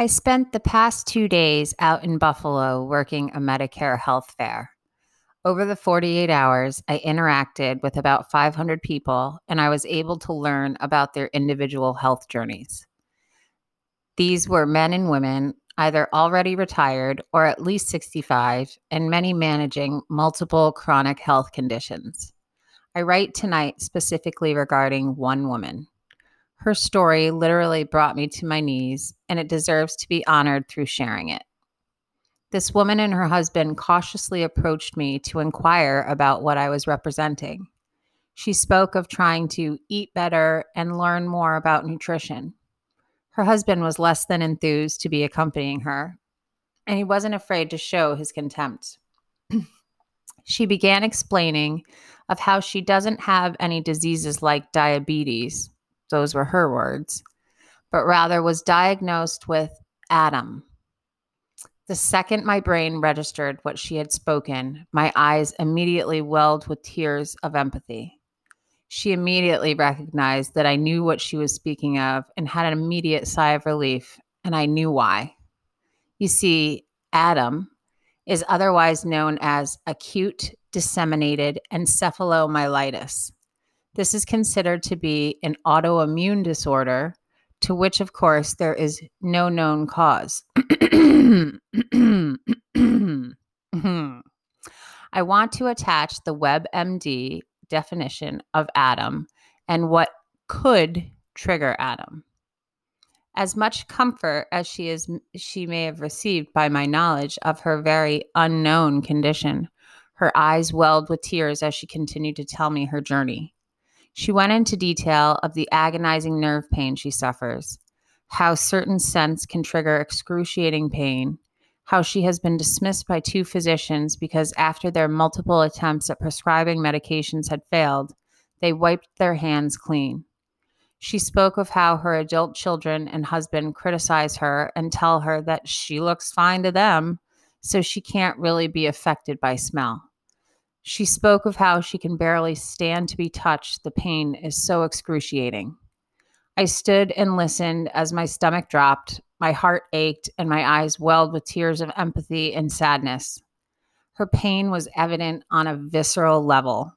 I spent the past two days out in Buffalo working a Medicare health fair. Over the 48 hours, I interacted with about 500 people and I was able to learn about their individual health journeys. These were men and women, either already retired or at least 65, and many managing multiple chronic health conditions. I write tonight specifically regarding one woman. Her story literally brought me to my knees, and it deserves to be honored through sharing it. This woman and her husband cautiously approached me to inquire about what I was representing. She spoke of trying to eat better and learn more about nutrition. Her husband was less than enthused to be accompanying her, and he wasn't afraid to show his contempt. she began explaining of how she doesn't have any diseases like diabetes, those were her words, but rather was diagnosed with ADEM. The second my brain registered what she had spoken, my eyes immediately welled with tears of empathy. She immediately recognized that I knew what she was speaking of and had an immediate sigh of relief, and I knew why. You see, ADEM is otherwise known as acute disseminated encephalomyelitis. This is considered to be an autoimmune disorder to which, of course, there is no known cause. I want to attach the WebMD definition of ADEM and what could trigger ADEM. As much comfort as she is she may have received by my knowledge of her very unknown condition, her eyes welled with tears as she continued to tell me her journey. She went into detail of the agonizing nerve pain she suffers, how certain scents can trigger excruciating pain, how she has been dismissed by two physicians because after their multiple attempts at prescribing medications had failed, they wiped their hands clean. She spoke of how her adult children and husband criticize her and tell her that she looks fine to them, so she can't really be affected by smell. She spoke of how she can barely stand to be touched. The pain is so excruciating. I stood and listened as my stomach dropped, my heart ached, and my eyes welled with tears of empathy and sadness. Her pain was evident on a visceral level.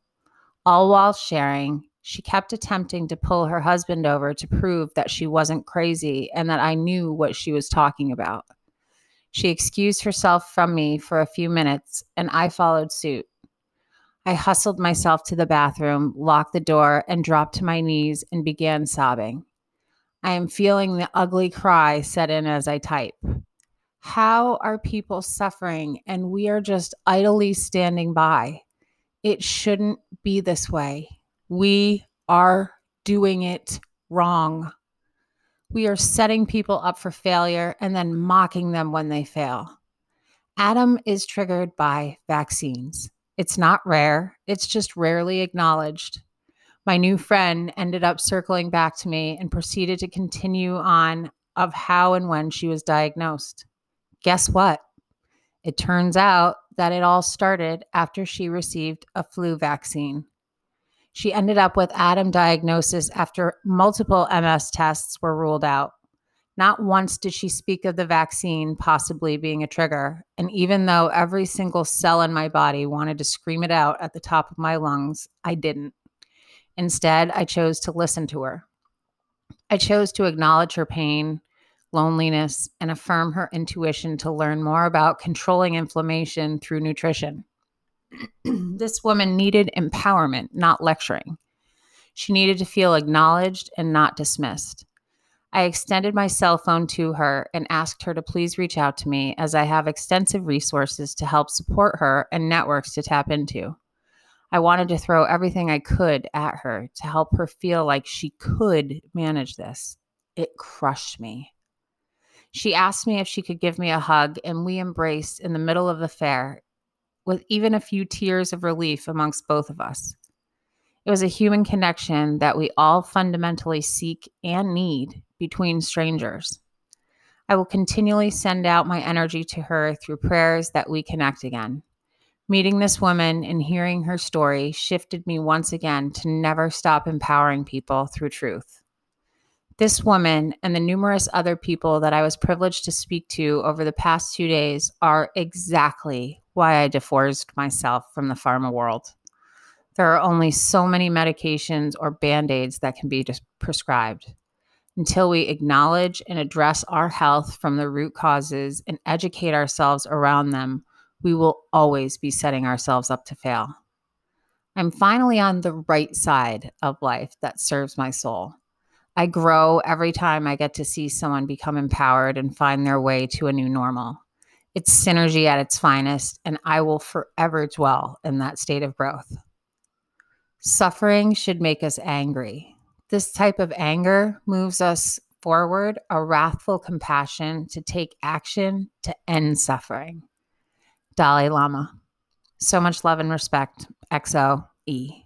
All while sharing, she kept attempting to pull her husband over to prove that she wasn't crazy and that I knew what she was talking about. She excused herself from me for a few minutes, and I followed suit. I hustled myself to the bathroom, locked the door, and dropped to my knees and began sobbing. I am feeling the ugly cry set in as I type. How are people suffering and we are just idly standing by? It shouldn't be this way. We are doing it wrong. We are setting people up for failure and then mocking them when they fail. ADEM is triggered by vaccines. It's not rare, it's just rarely acknowledged. My new friend ended up circling back to me and proceeded to continue on of how and when she was diagnosed. Guess what? It turns out that it all started after she received a flu vaccine. She ended up with ADEM diagnosis after multiple MS tests were ruled out. Not once did she speak of the vaccine possibly being a trigger. And even though every single cell in my body wanted to scream it out at the top of my lungs, I didn't. Instead, I chose to listen to her. I chose to acknowledge her pain, loneliness, and affirm her intuition to learn more about controlling inflammation through nutrition. this woman needed empowerment, not lecturing. She needed to feel acknowledged and not dismissed. I extended my cell phone to her and asked her to please reach out to me as I have extensive resources to help support her and networks to tap into. I wanted to throw everything I could at her to help her feel like she could manage this. It crushed me. She asked me if she could give me a hug, and we embraced in the middle of the fair with even a few tears of relief amongst both of us. It was a human connection that we all fundamentally seek and need between strangers. I will continually send out my energy to her through prayers that we connect again. Meeting this woman and hearing her story shifted me once again to never stop empowering people through truth. This woman and the numerous other people that I was privileged to speak to over the past two days are exactly why I divorced myself from the pharma world. There are only so many medications or band aids that can be prescribed. Until we acknowledge and address our health from the root causes and educate ourselves around them, we will always be setting ourselves up to fail. I'm finally on the right side of life that serves my soul. I grow every time I get to see someone become empowered and find their way to a new normal. It's synergy at its finest, and I will forever dwell in that state of growth. Suffering should make us angry. This type of anger moves us forward, a wrathful compassion to take action to end suffering. Dalai Lama. So much love and respect. XO E.